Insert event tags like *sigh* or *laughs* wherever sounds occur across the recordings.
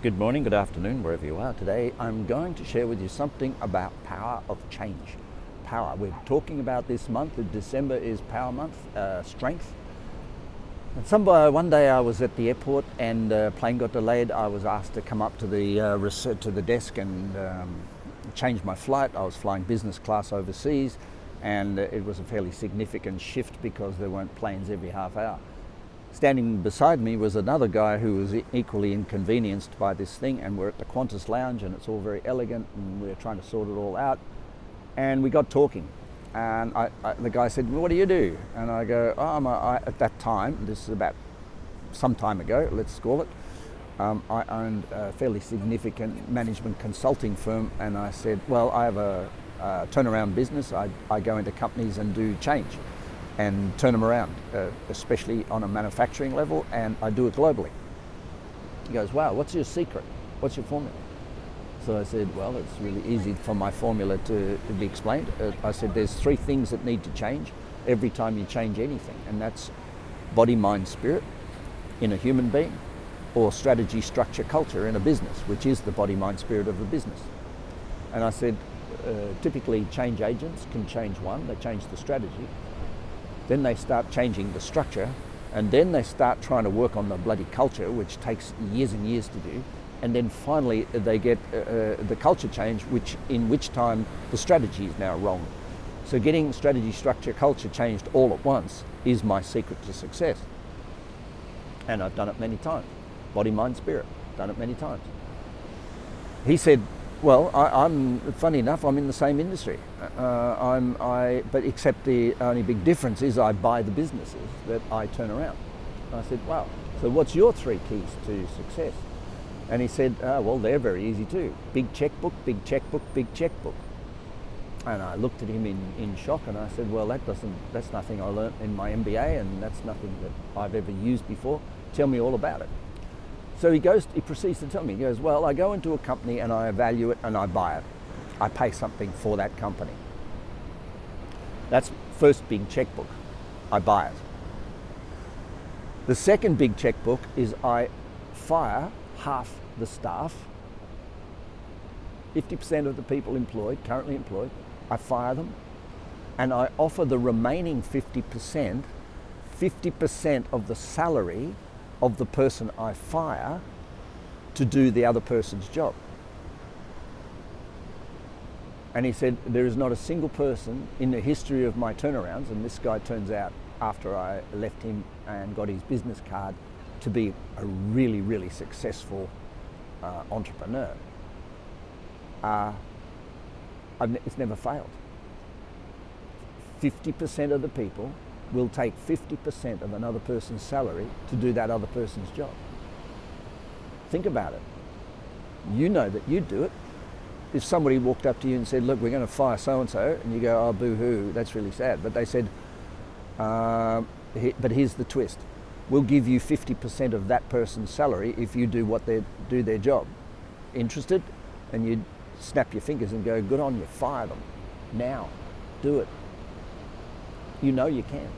Good morning, good afternoon, wherever you are. Today I'm going to share with you something about power of change. Power. We're talking about this month. December is Power Month, uh, strength. And some, uh, one day I was at the airport and uh, plane got delayed. I was asked to come up to the uh, to the desk and um, change my flight. I was flying business class overseas, and it was a fairly significant shift because there weren't planes every half hour. Standing beside me was another guy who was equally inconvenienced by this thing, and we're at the Qantas Lounge, and it's all very elegant, and we're trying to sort it all out. And we got talking, and I, I, the guy said, well, "What do you do?" And I go, "Oh, I'm a, I, at that time. This is about some time ago. Let's call it. Um, I owned a fairly significant management consulting firm, and I said, "Well, I have a, a turnaround business. I, I go into companies and do change." And turn them around, uh, especially on a manufacturing level, and I do it globally. He goes, Wow, what's your secret? What's your formula? So I said, Well, it's really easy for my formula to, be explained. Uh, I said, There's three things that need to change every time you change anything, and that's body, mind, spirit in a human being, or strategy, structure, culture in a business, which is the body, mind, spirit of a business. And I said, uh, typically change agents can change one, they change the strategy, then they start changing the structure, and then they start trying to work on the bloody culture, which takes years and years to do. And then finally, they get uh, uh, the culture change, which in which time the strategy is now wrong. So, getting strategy, structure, culture changed all at once is my secret to success. And I've done it many times. Body, mind, spirit. Done it many times. He said, well, I, am funny enough. I'm in the same industry. Uh, I'm, I, but except the only big difference is I buy the businesses that I turn around. And I said, wow. So what's your three keys to success? And he said, uh, well, they're very easy too. Big checkbook, big checkbook, big checkbook. And I looked at him in, in shock and I said, well, that doesn't, that's nothing I learnt in my MBA and that's nothing that I've ever used before. Tell me all about it. So he goes, he proceeds to tell me, he goes, well, I go into a company and I evaluate it and I buy it. I pay something for that company. That's first big checkbook. I buy it. The second big checkbook is I fire half the staff, 50% of the people employed, currently employed, I fire them and I offer the remaining 50%, 50% of the salary of the person I fire to do the other person's job. And he said, There is not a single person in the history of my turnarounds, and this guy turns out after I left him and got his business card to be a really, really successful uh, entrepreneur. Uh, it's never failed. 50% of the people will take 50% of another person's salary to do that other person's job. Think about it. You know that you'd do it. If somebody walked up to you and said, Look, we're going to fire so and so, and you go, Oh, boo hoo, that's really sad. But they said, uh, But here's the twist we'll give you 50% of that person's salary if you do what they do their job. Interested? And you snap your fingers and go, Good on you, fire them now, do it you know you can.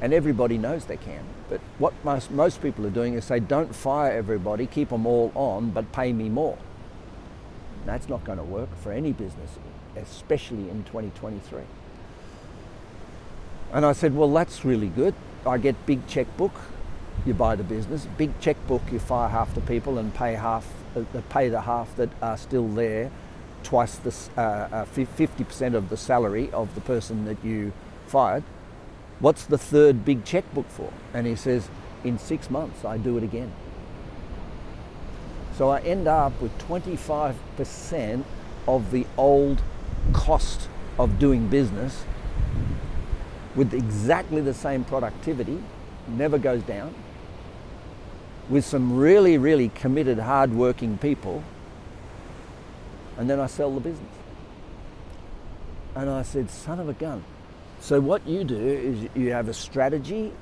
And everybody knows they can. But what most, most people are doing is say, don't fire everybody, keep them all on, but pay me more. That's not going to work for any business, especially in 2023. And I said, well, that's really good. I get big checkbook, you buy the business. Big checkbook, you fire half the people and pay half, uh, pay the half that are still there twice the uh, 50% uh, of the salary of the person that you fired. What's the third big checkbook for? And he says, in six months, I do it again. So I end up with 25% of the old cost of doing business with exactly the same productivity, never goes down, with some really, really committed, hard-working people and then I sell the business. And I said, son of a gun. So what you do is you have a strategy,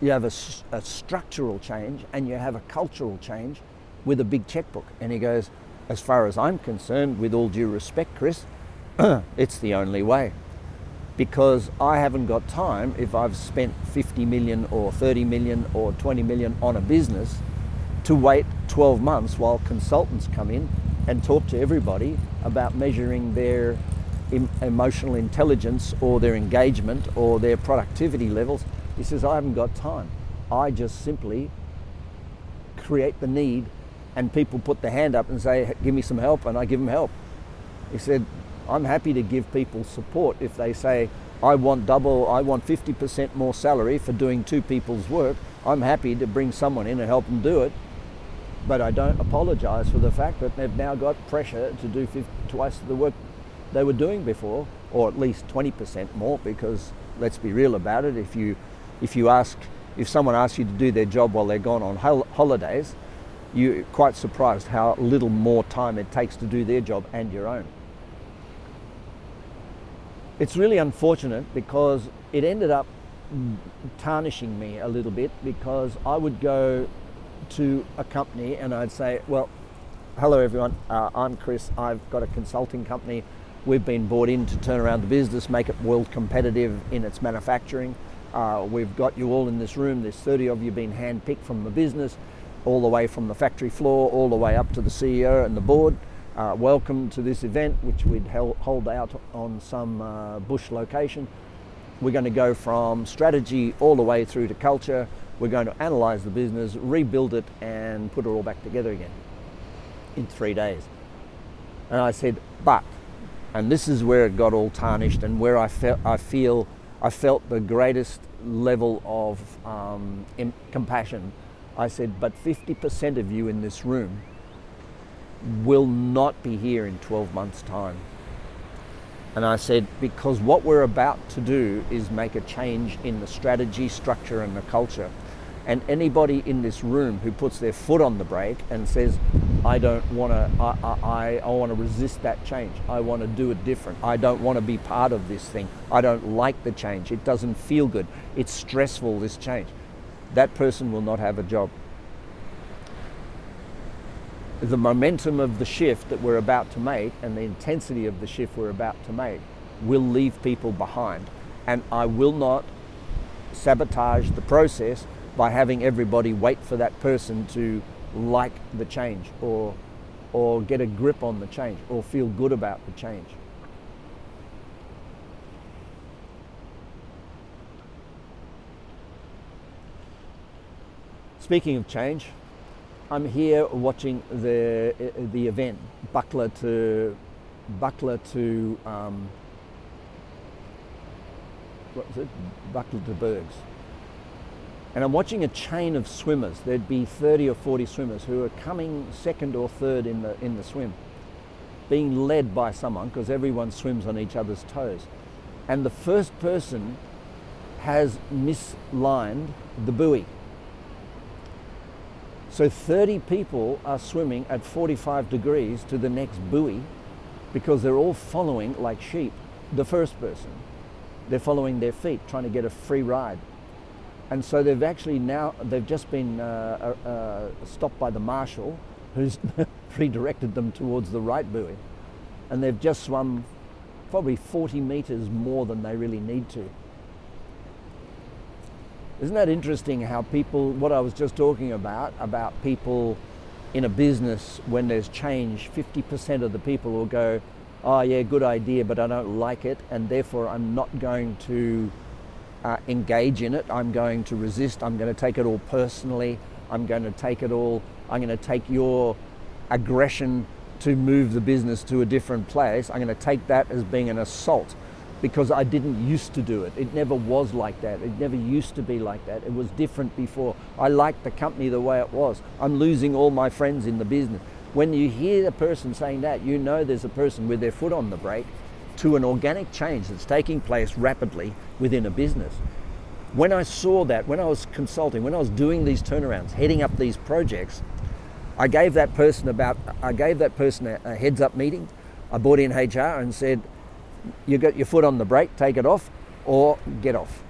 you have a, a structural change, and you have a cultural change with a big checkbook. And he goes, as far as I'm concerned, with all due respect, Chris, *clears throat* it's the only way. Because I haven't got time if I've spent 50 million or 30 million or 20 million on a business to wait 12 months while consultants come in and talk to everybody about measuring their em- emotional intelligence or their engagement or their productivity levels. He says, I haven't got time. I just simply create the need and people put their hand up and say, give me some help, and I give them help. He said, I'm happy to give people support if they say, I want double, I want 50% more salary for doing two people's work. I'm happy to bring someone in and help them do it. But I don't apologize for the fact that they've now got pressure to do 50, twice the work they were doing before, or at least 20% more, because let's be real about it. If you, if you ask, if someone asks you to do their job while they're gone on hol- holidays, you're quite surprised how little more time it takes to do their job and your own. It's really unfortunate because it ended up tarnishing me a little bit because I would go to a company and I'd say, Well, hello everyone, uh, I'm Chris, I've got a consulting company. We've been brought in to turn around the business, make it world competitive in its manufacturing. Uh, we've got you all in this room, there's 30 of you being handpicked from the business, all the way from the factory floor, all the way up to the CEO and the board. Uh, welcome to this event, which we'd hold out on some uh, bush location. We're going to go from strategy all the way through to culture. We're going to analyze the business, rebuild it, and put it all back together again in three days. And I said, but, and this is where it got all tarnished, and where I felt, I feel, I felt the greatest level of um, compassion. I said, but 50% of you in this room will not be here in 12 months' time. And I said, because what we're about to do is make a change in the strategy, structure, and the culture. And anybody in this room who puts their foot on the brake and says, I don't want to, I, I, I want to resist that change. I want to do it different. I don't want to be part of this thing. I don't like the change. It doesn't feel good. It's stressful, this change. That person will not have a job the momentum of the shift that we're about to make and the intensity of the shift we're about to make will leave people behind. And I will not sabotage the process by having everybody wait for that person to like the change or, or get a grip on the change or feel good about the change. Speaking of change, I'm here watching the the event, Buckler to Buckler to um, what was it? Buckler to Bergs. And I'm watching a chain of swimmers. There'd be 30 or 40 swimmers who are coming second or third in the in the swim, being led by someone because everyone swims on each other's toes. And the first person has mislined the buoy so 30 people are swimming at 45 degrees to the next buoy because they're all following like sheep the first person. They're following their feet, trying to get a free ride. And so they've actually now, they've just been uh, uh, uh stopped by the marshal who's *laughs* redirected them towards the right buoy. And they've just swum probably 40 meters more than they really need to. Isn't that interesting how people, what I was just talking about, about people in a business when there's change, 50% of the people will go, oh yeah, good idea, but I don't like it, and therefore I'm not going to uh, engage in it. I'm going to resist. I'm going to take it all personally. I'm going to take it all, I'm going to take your aggression to move the business to a different place. I'm going to take that as being an assault because I didn't used to do it. It never was like that. It never used to be like that. It was different before. I liked the company the way it was. I'm losing all my friends in the business. When you hear a person saying that, you know there's a person with their foot on the brake to an organic change that's taking place rapidly within a business. When I saw that, when I was consulting, when I was doing these turnarounds, heading up these projects, I gave that person about I gave that person a, a heads up meeting. I brought in HR and said, you got your foot on the brake, take it off, or get off.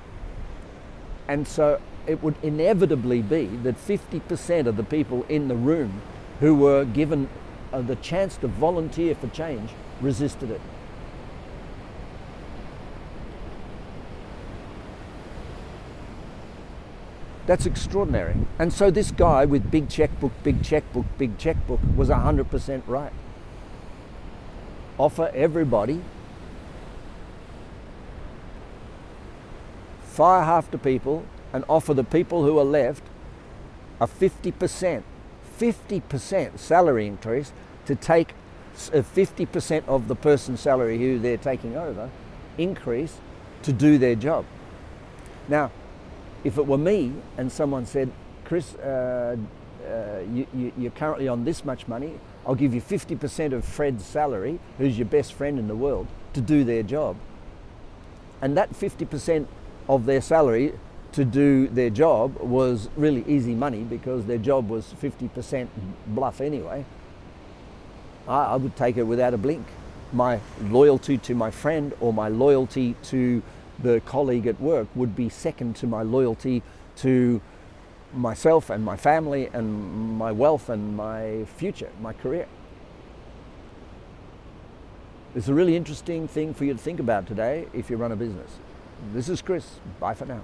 And so it would inevitably be that 50% of the people in the room who were given uh, the chance to volunteer for change resisted it. That's extraordinary. And so this guy with big checkbook, big checkbook, big checkbook was 100% right. Offer everybody, fire half the people, and offer the people who are left a 50%, 50% salary increase to take 50% uh, of the person's salary who they're taking over increase to do their job. Now, if it were me and someone said, Chris, uh, uh, you, you, you're currently on this much money, I'll give you 50% of Fred's salary, who's your best friend in the world, to do their job. And that 50% of their salary to do their job was really easy money because their job was 50% bluff anyway. I, I would take it without a blink. My loyalty to my friend or my loyalty to the colleague at work would be second to my loyalty to myself and my family and my wealth and my future, my career. It's a really interesting thing for you to think about today if you run a business. This is Chris. Bye for now.